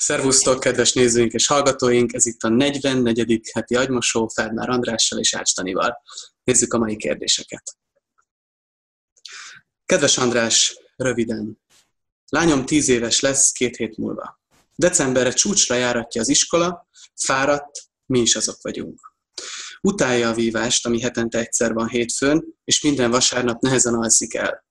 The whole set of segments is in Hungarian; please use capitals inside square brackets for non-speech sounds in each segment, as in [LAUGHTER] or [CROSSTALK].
Szervusztok, kedves nézőink és hallgatóink! Ez itt a 44. heti agymosó Ferdmár Andrással és Ács. Nézzük a mai kérdéseket. Kedves András, röviden. Lányom 10 éves lesz két hét múlva. Decemberre csúcsra járatja az iskola, fáradt, mi is azok vagyunk. Utálja a vívást, ami hetente egyszer van hétfőn, és minden vasárnap nehezen alszik el.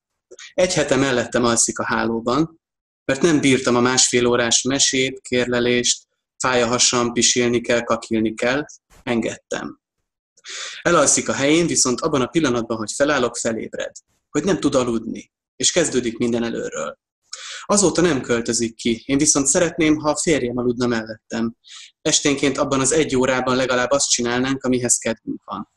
Egy hete mellettem alszik a hálóban, mert nem bírtam a másfél órás mesét, kérlelést, fáj a hasam, pisilni kell, kakilni kell, engedtem. Elalszik a helyén, viszont abban a pillanatban, hogy felállok, felébred, hogy nem tud aludni, és kezdődik minden előről. Azóta nem költözik ki, én viszont szeretném, ha a férjem aludna mellettem. Esténként abban az egy órában legalább azt csinálnánk, amihez kedvünk van.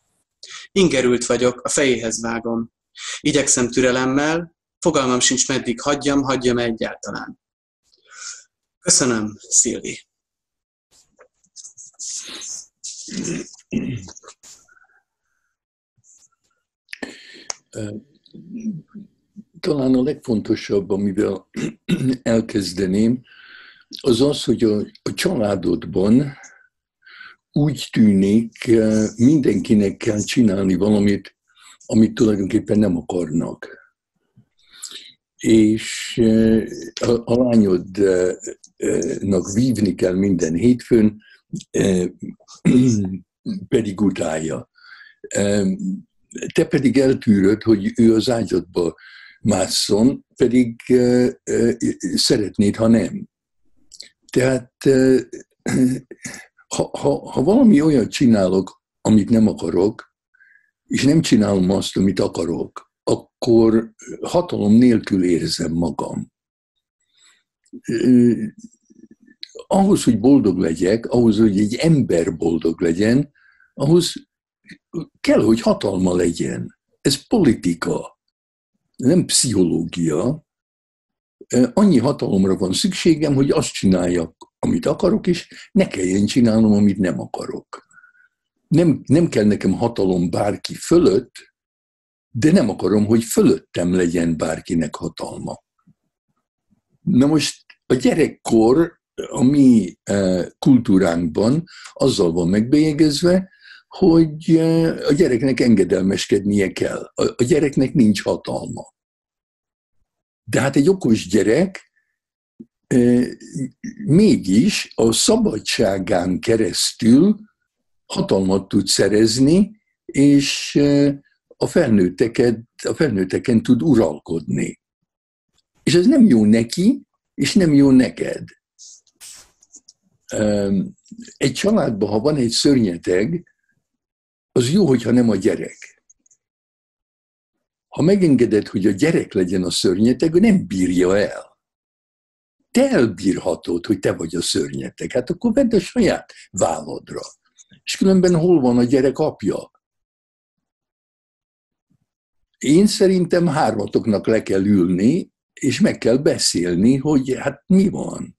Ingerült vagyok, a fejéhez vágom. Igyekszem türelemmel, Fogalmam sincs, meddig hagyjam, hagyjam egyáltalán. Köszönöm, Szilvi. Talán a legfontosabb, amivel [CLEARS THROAT] elkezdeném, az az, hogy a, a családodban úgy tűnik, mindenkinek kell csinálni valamit, amit tulajdonképpen nem akarnak és a, a lányodnak vívni kell minden hétfőn, [CLEARS THROAT] pedig utálja. Te pedig eltűröd, hogy ő az ágyadba másszon, pedig szeretnéd, ha nem. Tehát [CLEARS THROAT] ha, ha, ha valami olyat csinálok, amit nem akarok, és nem csinálom azt, amit akarok, akkor hatalom nélkül érzem magam. Ahhoz, hogy boldog legyek, ahhoz, hogy egy ember boldog legyen, ahhoz kell, hogy hatalma legyen. Ez politika, nem pszichológia. Annyi hatalomra van szükségem, hogy azt csináljak, amit akarok, és ne kelljen csinálnom, amit nem akarok. Nem, nem kell nekem hatalom bárki fölött, de nem akarom, hogy fölöttem legyen bárkinek hatalma. Na most a gyerekkor a mi e, kultúránkban azzal van megbélyegezve, hogy e, a gyereknek engedelmeskednie kell. A gyereknek nincs hatalma. De hát egy okos gyerek e, mégis a szabadságán keresztül hatalmat tud szerezni, és a felnőtteket, a felnőtteken tud uralkodni. És ez nem jó neki, és nem jó neked. Egy családban, ha van egy szörnyeteg, az jó, hogyha nem a gyerek. Ha megengeded, hogy a gyerek legyen a szörnyeteg, nem bírja el. Te elbírhatod, hogy te vagy a szörnyeteg. Hát akkor vedd a saját válladra. És különben hol van a gyerek apja? Én szerintem hármatoknak le kell ülni, és meg kell beszélni, hogy hát mi van.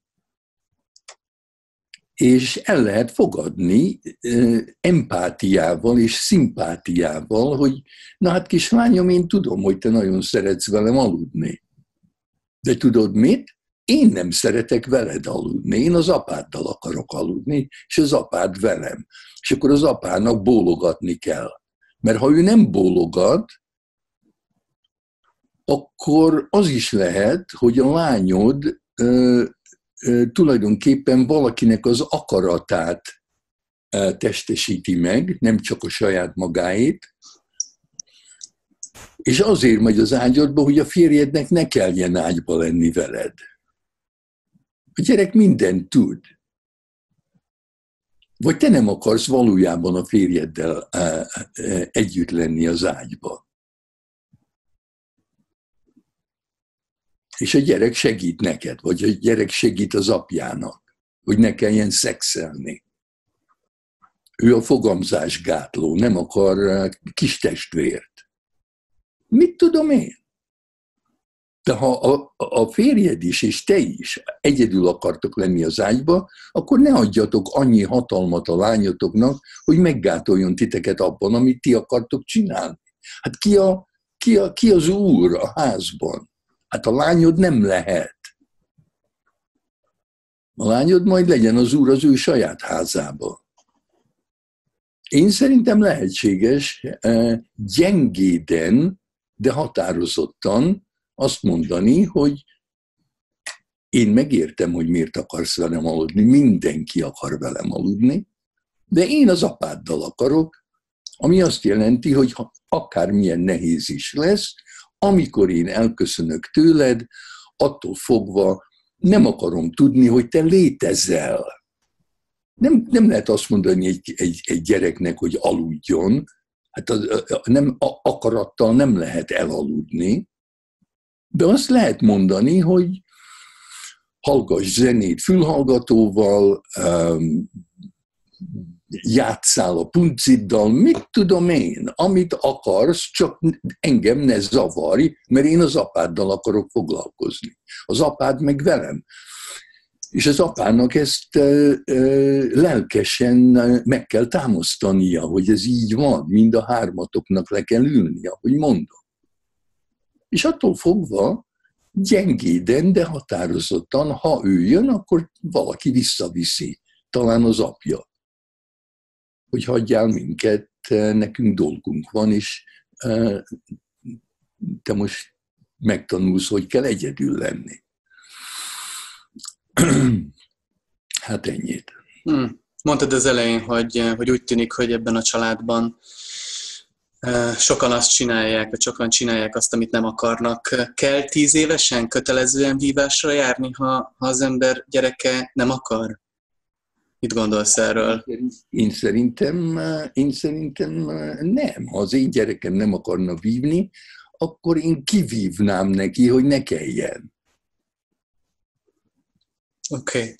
És el lehet fogadni empátiával és szimpátiával, hogy na hát kislányom, én tudom, hogy te nagyon szeretsz velem aludni. De tudod mit? Én nem szeretek veled aludni, én az apáddal akarok aludni, és az apád velem. És akkor az apának bólogatni kell. Mert ha ő nem bólogat, akkor az is lehet, hogy a lányod ö, ö, tulajdonképpen valakinek az akaratát ö, testesíti meg, nem csak a saját magáét, és azért megy az ágyadba, hogy a férjednek ne kelljen ágyba lenni veled. A gyerek mindent tud. Vagy te nem akarsz valójában a férjeddel együtt lenni az ágyba. És a gyerek segít neked, vagy a gyerek segít az apjának, hogy ne kelljen szexelni. Ő a fogamzás gátló, nem akar uh, kis testvért. Mit tudom én? De ha a, a férjed is és te is egyedül akartok lenni az ágyba, akkor ne adjatok annyi hatalmat a lányotoknak, hogy meggátoljon titeket abban, amit ti akartok csinálni. Hát ki, a, ki, a, ki az úr a házban? Hát a lányod nem lehet. A lányod majd legyen az úr az ő saját házában. Én szerintem lehetséges eh, gyengéden, de határozottan azt mondani, hogy én megértem, hogy miért akarsz velem aludni, mindenki akar velem aludni, de én az apáddal akarok, ami azt jelenti, hogy ha akármilyen nehéz is lesz, amikor én elköszönök tőled, attól fogva nem akarom tudni, hogy te létezel. Nem, nem lehet azt mondani egy, egy, egy gyereknek, hogy aludjon, hát az, nem, a, akarattal nem lehet elaludni, de azt lehet mondani, hogy hallgass zenét fülhallgatóval, um, játszál a punciddal, mit tudom én, amit akarsz, csak engem ne zavarj, mert én az apáddal akarok foglalkozni. Az apád meg velem. És az apának ezt lelkesen meg kell támasztania, hogy ez így van, mind a hármatoknak le kell ülnie, ahogy mondom. És attól fogva gyengéden, de határozottan, ha ő jön, akkor valaki visszaviszi, talán az apja hogy hagyjál minket, nekünk dolgunk van, és te most megtanulsz, hogy kell egyedül lenni. [CLEARS THROAT] Hát ennyit. Hmm. Mondtad az elején, hogy, hogy úgy tűnik, hogy ebben a családban sokan azt csinálják, vagy sokan csinálják azt, amit nem akarnak. Kell tíz évesen kötelezően vívásra járni, ha, ha az ember gyereke nem akar? Mit gondolsz erről? Én szerintem, én szerintem nem. Ha az én gyerekem nem akarna vívni, akkor én kivívnám neki, hogy ne kelljen. Oké. Okay.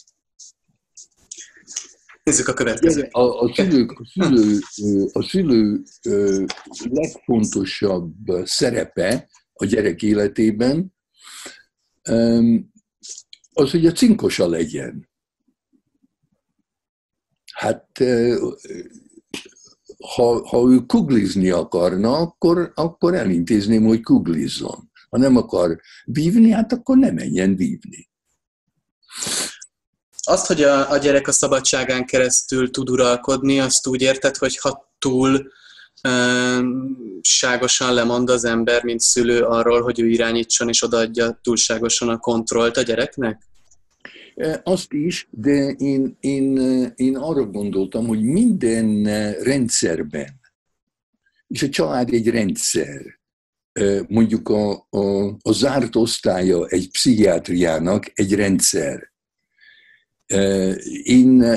Nézzük a következőt. A, a, szülő, a, szülő, a szülő legfontosabb szerepe a gyerek életében az, hogy a cinkosa legyen. Hát ha, ha ő kuglizni akarna, akkor, akkor elintézném, hogy kuglizzon. Ha nem akar vívni, hát akkor nem menjen vívni. Azt, hogy a, a gyerek a szabadságán keresztül tud uralkodni, azt úgy érted, hogy ha túl ságosan lemond az ember, mint szülő arról, hogy ő irányítson és odaadja túlságosan a kontrollt a gyereknek? Azt is, de én, én, én arra gondoltam, hogy minden rendszerben, és a család egy rendszer, mondjuk a, a, a zárt osztálya egy pszichiátriának egy rendszer. Én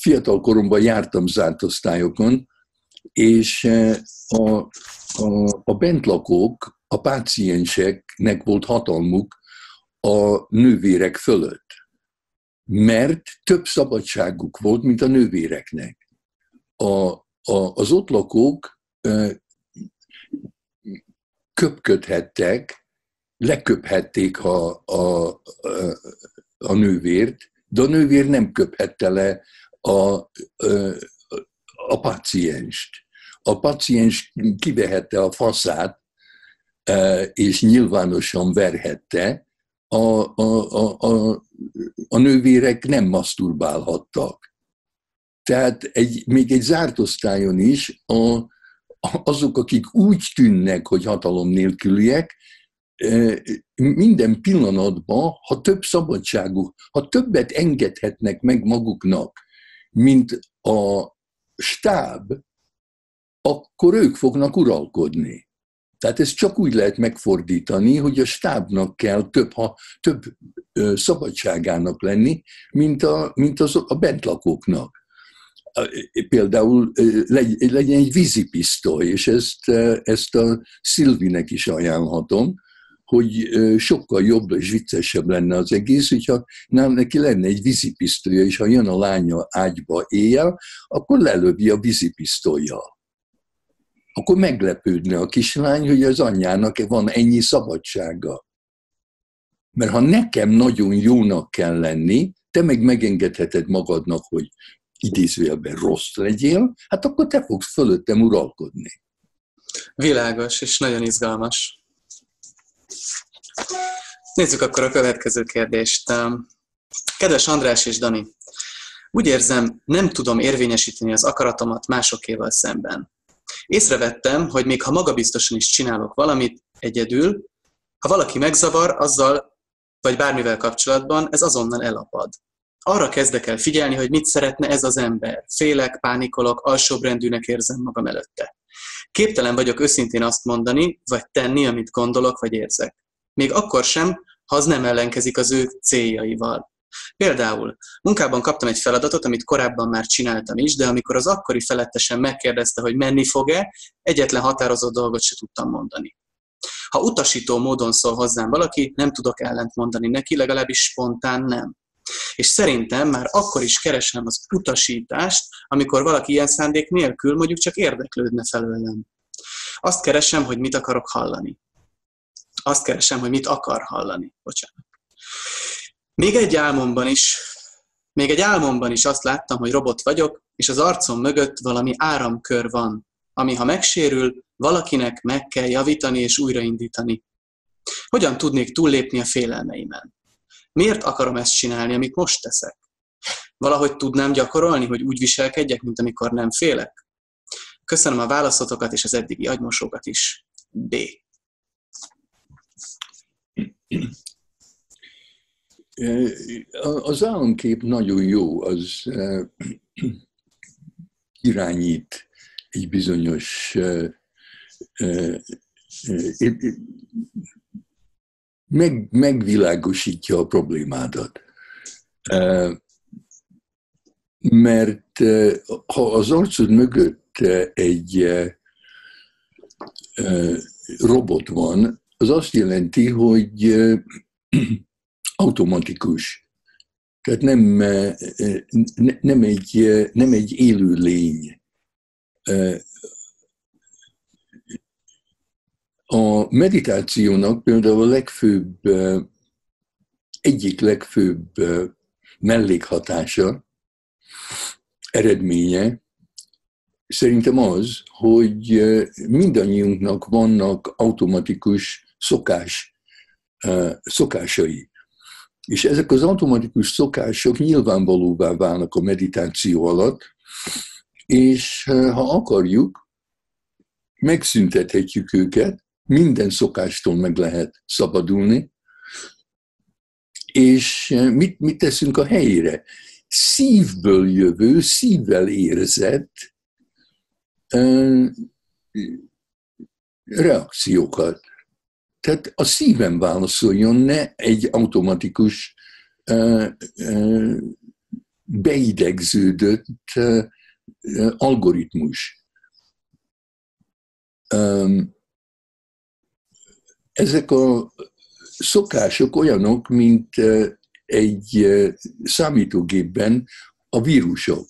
fiatal koromban jártam zárt osztályokon, és a, a, a bentlakók, a pácienseknek volt hatalmuk a nővérek fölött mert több szabadságuk volt, mint a nővéreknek. A, a, az ott lakók köpködhettek, leköphették a, a, a, a nővért, de a nővér nem köphette le a, a, a pacienst. A paciens kivehette a faszát, és nyilvánosan verhette, a, a, a, a, nővérek nem maszturbálhattak. Tehát egy, még egy zárt osztályon is a, azok, akik úgy tűnnek, hogy hatalom nélküliek, e, minden pillanatban, ha több szabadságuk, ha többet engedhetnek meg maguknak, mint a stáb, akkor ők fognak uralkodni. Tehát ezt csak úgy lehet megfordítani, hogy a stábnak kell több, ha, több szabadságának lenni, mint a, mint az, a bentlakóknak. Például legyen egy vízipisztoly, és ezt, ezt a Szilvinek is ajánlhatom, hogy sokkal jobb és viccesebb lenne az egész, hogyha nem neki lenne egy vízipisztolya, és ha jön a lánya ágyba éjjel, akkor lelövi a vízipisztolyjal akkor meglepődne a kislány, hogy az anyjának van ennyi szabadsága. Mert ha nekem nagyon jónak kell lenni, te meg megengedheted magadnak, hogy idézőjelben rossz legyél, hát akkor te fogsz fölöttem uralkodni. Világos, és nagyon izgalmas. Nézzük akkor a következő kérdést. Kedves András és Dani, úgy érzem, nem tudom érvényesíteni az akaratomat másokéval szemben. Észrevettem, hogy még ha magabiztosan is csinálok valamit egyedül, ha valaki megzavar, azzal vagy bármivel kapcsolatban, ez azonnal elapad. Arra kezdek el figyelni, hogy mit szeretne ez az ember. Félek, pánikolok, alsóbrendűnek érzem magam előtte. Képtelen vagyok őszintén azt mondani, vagy tenni, amit gondolok, vagy érzek. Még akkor sem, ha az nem ellenkezik az ő céljaival. Például munkában kaptam egy feladatot, amit korábban már csináltam is, de amikor az akkori felettesen megkérdezte, hogy menni fog-e, egyetlen határozott dolgot se tudtam mondani. Ha utasító módon szól hozzám valaki, nem tudok ellent mondani neki, legalábbis spontán nem. És szerintem már akkor is keresem az utasítást, amikor valaki ilyen szándék nélkül mondjuk csak érdeklődne felőlem. Azt keresem, hogy mit akarok hallani. Azt keresem, hogy mit akar hallani. Bocsánat. Még egy álmomban is, még egy álmomban is azt láttam, hogy robot vagyok, és az arcom mögött valami áramkör van, ami ha megsérül, valakinek meg kell javítani és újraindítani. Hogyan tudnék túllépni a félelmeimen? Miért akarom ezt csinálni, amit most teszek? Valahogy tudnám gyakorolni, hogy úgy viselkedjek, mint amikor nem félek? Köszönöm a válaszotokat és az eddigi agymosókat is. B. Az államkép nagyon jó, az irányít egy bizonyos meg, megvilágosítja a problémádat. Mert ha az arcod mögött egy robot van, az azt jelenti, hogy automatikus. Tehát nem, nem, egy, nem egy élő lény. A meditációnak például a legfőbb, egyik legfőbb mellékhatása, eredménye szerintem az, hogy mindannyiunknak vannak automatikus szokás, szokásai. És ezek az automatikus szokások nyilvánvalóvá válnak a meditáció alatt, és ha akarjuk, megszüntethetjük őket, minden szokástól meg lehet szabadulni, és mit, mit teszünk a helyére? Szívből jövő, szívvel érzett reakciókat. Tehát a szívem válaszoljon, ne egy automatikus, beidegződött algoritmus. Ezek a szokások olyanok, mint egy számítógépben a vírusok.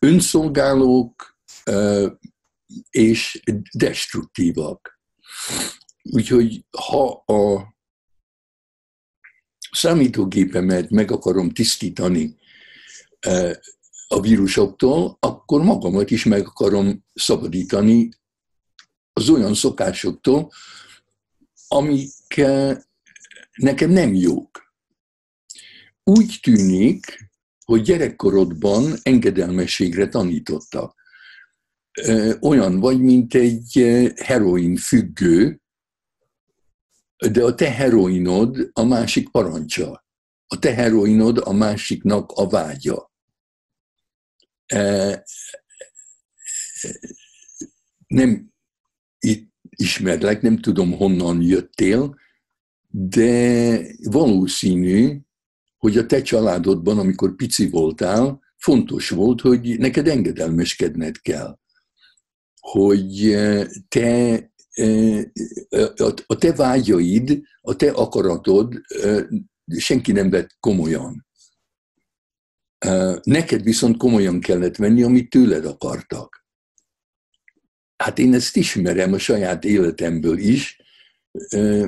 Önszolgálók és destruktívak. Úgyhogy ha a számítógépemet meg akarom tisztítani a vírusoktól, akkor magamat is meg akarom szabadítani az olyan szokásoktól, amik nekem nem jók. Úgy tűnik, hogy gyerekkorodban engedelmességre tanította. Olyan vagy, mint egy heroin függő, de a te heroinod a másik parancsa. A te heroinod a másiknak a vágya. Nem itt ismerlek, nem tudom honnan jöttél, de valószínű, hogy a te családodban, amikor pici voltál, fontos volt, hogy neked engedelmeskedned kell. Hogy te, a te vágyaid, a te akaratod senki nem vett komolyan. Neked viszont komolyan kellett venni, amit tőled akartak. Hát én ezt ismerem a saját életemből is.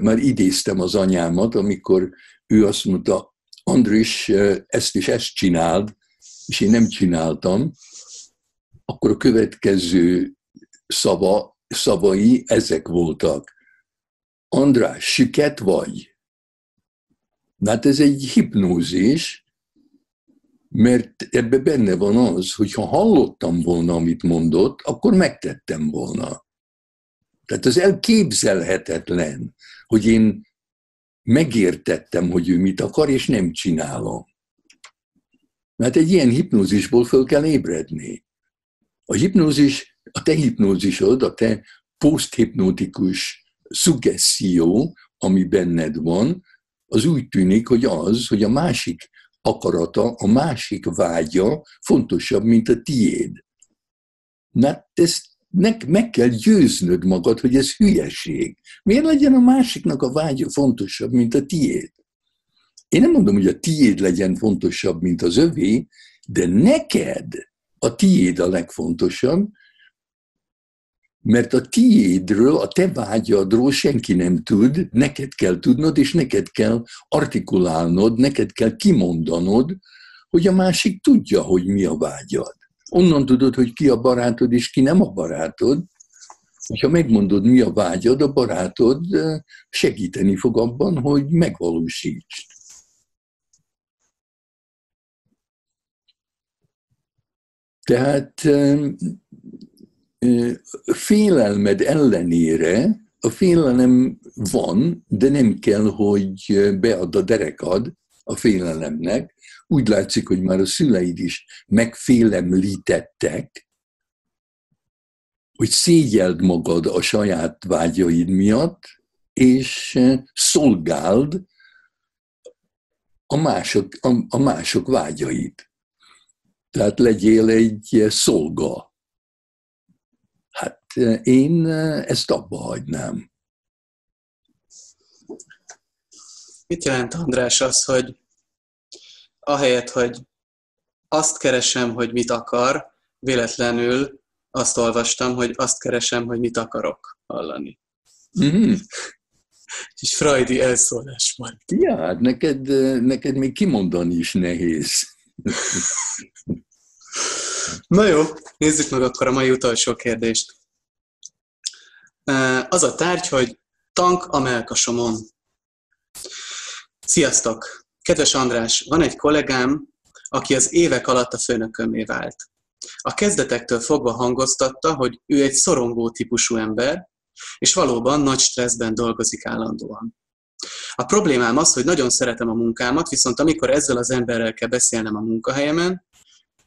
Már idéztem az anyámat, amikor ő azt mondta, Andris, ezt is ezt csináld, és én nem csináltam, akkor a következő szava, szavai ezek voltak. András, süket vagy? Hát ez egy hipnózis, mert ebbe benne van az, hogy ha hallottam volna, amit mondott, akkor megtettem volna. Tehát az elképzelhetetlen, hogy én megértettem, hogy ő mit akar, és nem csinálom. Mert egy ilyen hipnózisból föl kell ébredni. A hipnózis, a te hipnózisod, a te poszthipnotikus szuggeszió, ami benned van, az úgy tűnik, hogy az, hogy a másik akarata, a másik vágya fontosabb, mint a tiéd. Na, ezt meg, meg kell győznöd magad, hogy ez hülyeség. Miért legyen a másiknak a vágya fontosabb, mint a tiéd? Én nem mondom, hogy a tiéd legyen fontosabb, mint az övé, de neked a tiéd a legfontosabb, mert a tiédről, a te vágyadról senki nem tud, neked kell tudnod, és neked kell artikulálnod, neked kell kimondanod, hogy a másik tudja, hogy mi a vágyad. Onnan tudod, hogy ki a barátod, és ki nem a barátod. Ha megmondod, mi a vágyad, a barátod segíteni fog abban, hogy megvalósítsd. Tehát félelmed ellenére a félelem van, de nem kell, hogy bead a derekad a félelemnek. Úgy látszik, hogy már a szüleid is megfélemlítettek, hogy szégyeld magad a saját vágyaid miatt, és szolgáld a mások, a, a mások vágyait. Tehát legyél egy szolga én ezt abba hagynám. Mit jelent, András, az, hogy ahelyett, hogy azt keresem, hogy mit akar, véletlenül azt olvastam, hogy azt keresem, hogy mit akarok hallani. Mm-hmm. És Freudi elszólás van. Ja, hát neked, neked még kimondani is nehéz. [LAUGHS] Na jó, nézzük meg akkor a mai utolsó kérdést. Az a tárgy, hogy tank a melkasomon. Sziasztok! Kedves András, van egy kollégám, aki az évek alatt a főnökömé vált. A kezdetektől fogva hangoztatta, hogy ő egy szorongó típusú ember, és valóban nagy stresszben dolgozik állandóan. A problémám az, hogy nagyon szeretem a munkámat, viszont amikor ezzel az emberrel kell beszélnem a munkahelyemen,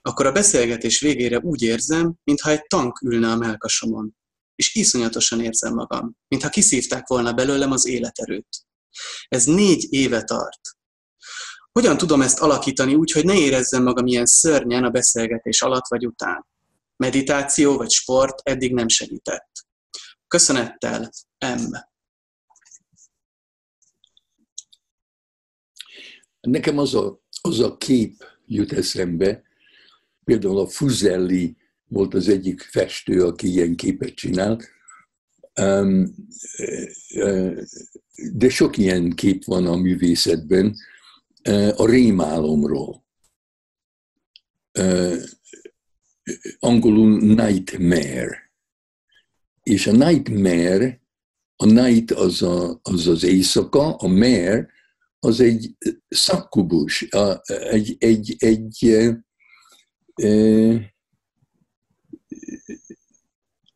akkor a beszélgetés végére úgy érzem, mintha egy tank ülne a melkasomon és iszonyatosan érzem magam, mintha kiszívták volna belőlem az életerőt. Ez négy éve tart. Hogyan tudom ezt alakítani úgy, hogy ne érezzem magam ilyen szörnyen a beszélgetés alatt vagy után? Meditáció vagy sport eddig nem segített. Köszönettel, M. Nekem az a, az a kép jut eszembe, például a Fuzelli volt az egyik festő, aki ilyen képet csinált. De sok ilyen kép van a művészetben a rémálomról. Angolul nightmare. És a nightmare, a night az a, az, az éjszaka, a mare az egy szakkubus, egy, egy, egy, egy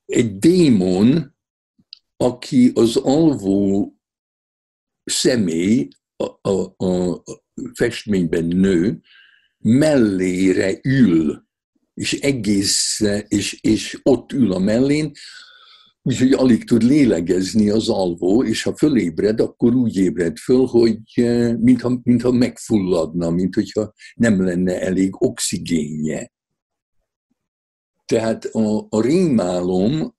egy démon, aki az alvó személy, a, a, a festményben nő, mellére ül, és egész, és, és ott ül a mellén, úgyhogy alig tud lélegezni az alvó, és ha fölébred, akkor úgy ébred föl, hogy mintha, mintha megfulladna, mint hogyha nem lenne elég oxigénje. Tehát a, a rémálom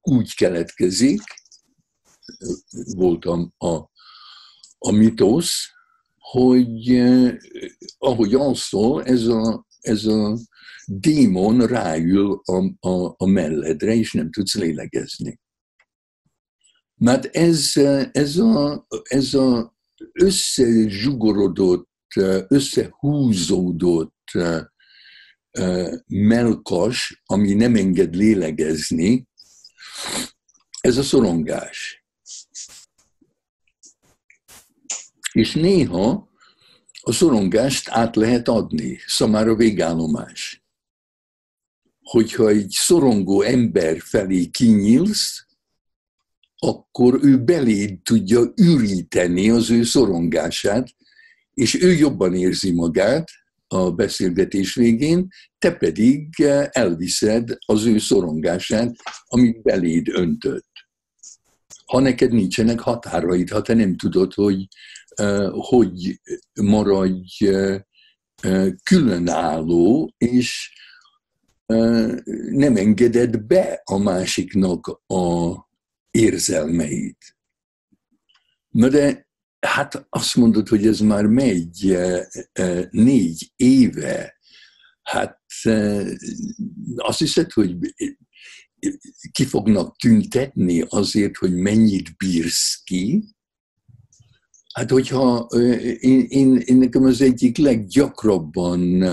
úgy keletkezik, volt a, a, a mitosz, hogy ahogy alszol, ez a, ez a démon ráül a, a, a melledre, és nem tudsz lélegezni. Mert ez, ez, a, ez a összezsugorodott, összehúzódott melkas, ami nem enged lélegezni, ez a szorongás. És néha a szorongást át lehet adni, szamára végállomás. Hogyha egy szorongó ember felé kinyílsz, akkor ő beléd tudja üríteni az ő szorongását, és ő jobban érzi magát a beszélgetés végén, te pedig elviszed az ő szorongását, amit beléd öntött. Ha neked nincsenek határaid, ha te nem tudod, hogy hogy maradj különálló, és nem engeded be a másiknak a érzelmeit. Na de hát azt mondod, hogy ez már megy négy éve. Hát azt hiszed, hogy ki fognak tüntetni azért, hogy mennyit bírsz ki? Hát, hogyha én, én, én nekem az egyik leggyakrabban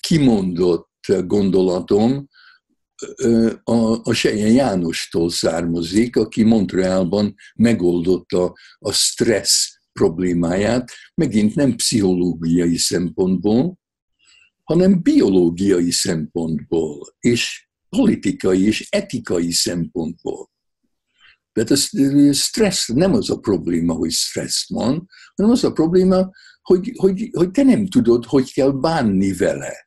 kimondott gondolatom a, a Sejen Jánostól származik, aki Montrealban megoldotta a stressz problémáját, megint nem pszichológiai szempontból, hanem biológiai szempontból, és politikai és etikai szempontból. Tehát a stressz nem az a probléma, hogy stressz van, hanem az a probléma, hogy, hogy, hogy te nem tudod, hogy kell bánni vele.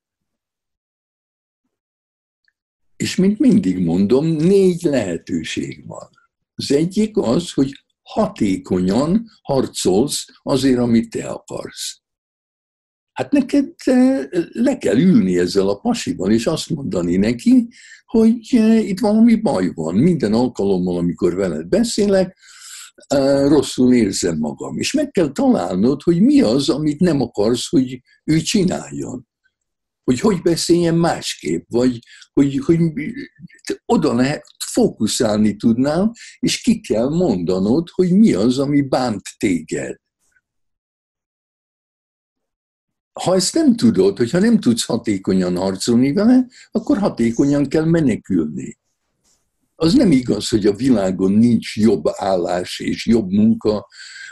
És mint mindig mondom, négy lehetőség van. Az egyik az, hogy hatékonyan harcolsz azért, amit te akarsz. Hát neked eh, le kell ülni ezzel a pasival, és azt mondani neki, hogy eh, itt valami baj van. Minden alkalommal, amikor veled beszélek, eh, rosszul érzem magam. És meg kell találnod, hogy mi az, amit nem akarsz, hogy ő csináljon. Hogy hogy beszéljen másképp, vagy hogy, hogy oda lehet, fókuszálni tudnál, és ki kell mondanod, hogy mi az, ami bánt téged. ha ezt nem tudod, hogyha nem tudsz hatékonyan harcolni vele, akkor hatékonyan kell menekülni. Az nem igaz, hogy a világon nincs jobb állás és jobb munka,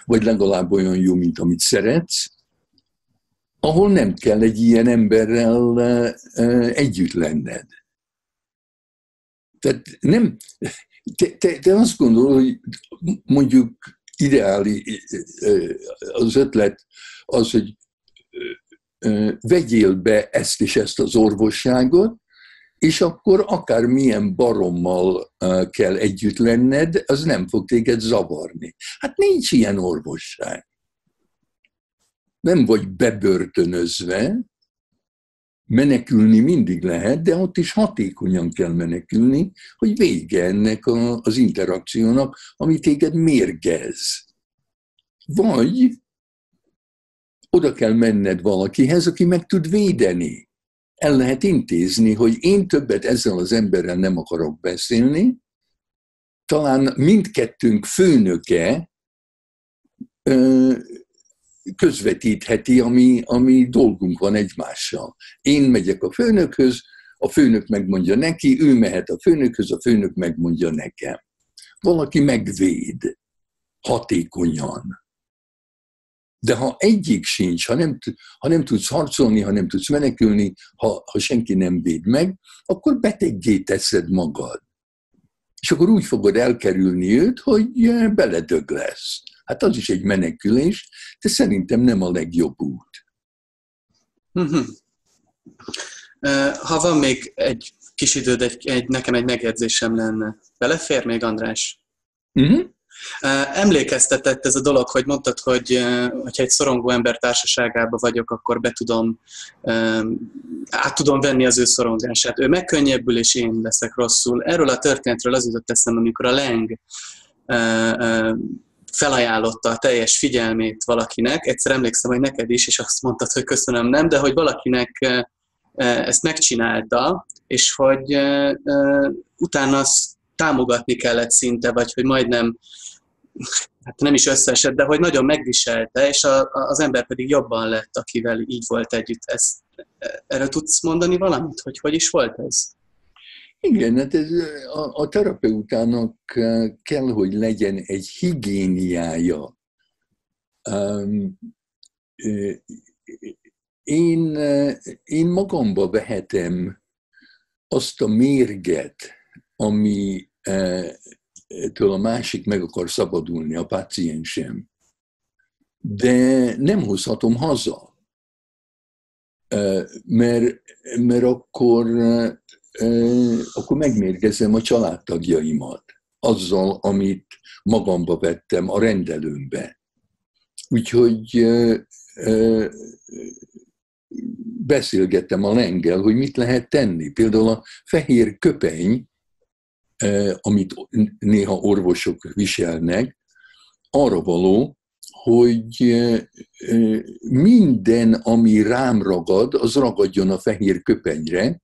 vagy legalább olyan jó, mint amit szeretsz, ahol nem kell egy ilyen emberrel együtt lenned. Tehát nem, te, te, te azt gondolod, hogy mondjuk ideáli az ötlet az, hogy vegyél be ezt és ezt az orvosságot, és akkor akár milyen barommal kell együtt lenned, az nem fog téged zavarni. Hát nincs ilyen orvosság. Nem vagy bebörtönözve, menekülni mindig lehet, de ott is hatékonyan kell menekülni, hogy vége ennek az interakciónak, ami téged mérgez. Vagy oda kell menned valakihez, aki meg tud védeni. El lehet intézni, hogy én többet ezzel az emberrel nem akarok beszélni, talán mindkettőnk főnöke közvetítheti, ami, ami dolgunk van egymással. Én megyek a főnökhöz, a főnök megmondja neki, ő mehet a főnökhöz, a főnök megmondja nekem. Valaki megvéd hatékonyan. De ha egyik sincs, ha nem, ha nem tudsz harcolni, ha nem tudsz menekülni, ha, ha senki nem véd meg, akkor beteggé teszed magad. És akkor úgy fogod elkerülni őt, hogy beledög lesz. Hát az is egy menekülés, de szerintem nem a legjobb út. Mhm. Ha van még egy kis időd, egy, egy, nekem egy megjegyzésem lenne. Belefér még, András? Uh-huh. Emlékeztetett ez a dolog, hogy mondtad, hogy hogyha egy szorongó ember társaságában vagyok, akkor be tudom, át tudom venni az ő szorongását. Ő megkönnyebbül, és én leszek rosszul. Erről a történetről az jutott eszembe, amikor a Leng felajánlotta a teljes figyelmét valakinek. Egyszer emlékszem, hogy neked is, és azt mondtad, hogy köszönöm, nem, de hogy valakinek ezt megcsinálta, és hogy utána azt támogatni kellett szinte, vagy hogy majdnem hát nem is összeesett, de hogy nagyon megviselte, és a, az ember pedig jobban lett, akivel így volt együtt. Ezt, erre tudsz mondani valamit, hogy hogy is volt ez? Igen, hát ez a, a terapeutának kell, hogy legyen egy higiéniája én, én magamba vehetem azt a mérget, ami től a másik meg akar szabadulni, a páciensem. De nem hozhatom haza. Mert, mert akkor, akkor megmérgezem a családtagjaimat azzal, amit magamba vettem a rendelőmbe. Úgyhogy beszélgettem a lengel, hogy mit lehet tenni. Például a fehér köpeny, amit néha orvosok viselnek, arra való, hogy minden, ami rám ragad, az ragadjon a fehér köpenyre,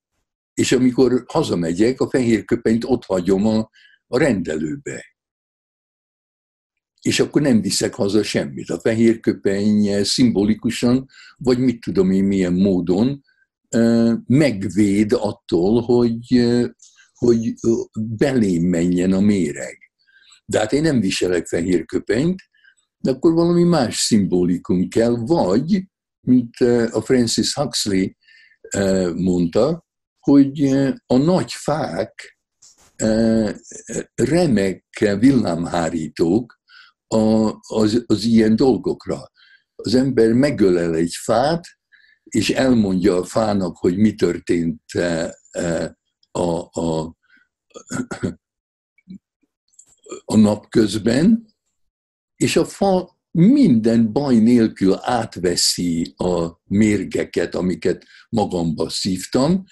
és amikor hazamegyek, a fehér köpenyt ott hagyom a, a rendelőbe. És akkor nem viszek haza semmit. A fehér köpeny szimbolikusan, vagy mit tudom én milyen módon megvéd attól, hogy, hogy belém menjen a méreg. De hát én nem viselek fehér köpenyt, de akkor valami más szimbolikum kell, vagy, mint a Francis Huxley mondta, hogy a nagy fák remek villámhárítók az, az ilyen dolgokra. Az ember megölel egy fát, és elmondja a fának, hogy mi történt a, a, a nap közben, és a fa minden baj nélkül átveszi a mérgeket, amiket magamba szívtam,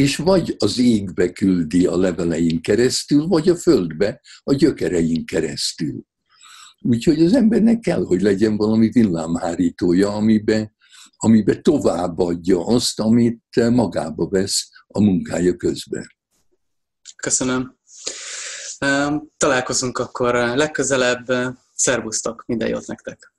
és vagy az égbe küldi a levelein keresztül, vagy a földbe a gyökerein keresztül. Úgyhogy az embernek kell, hogy legyen valami villámhárítója, amiben amibe továbbadja azt, amit magába vesz a munkája közben. Köszönöm. Találkozunk akkor legközelebb. Szervusztok, minden jót nektek!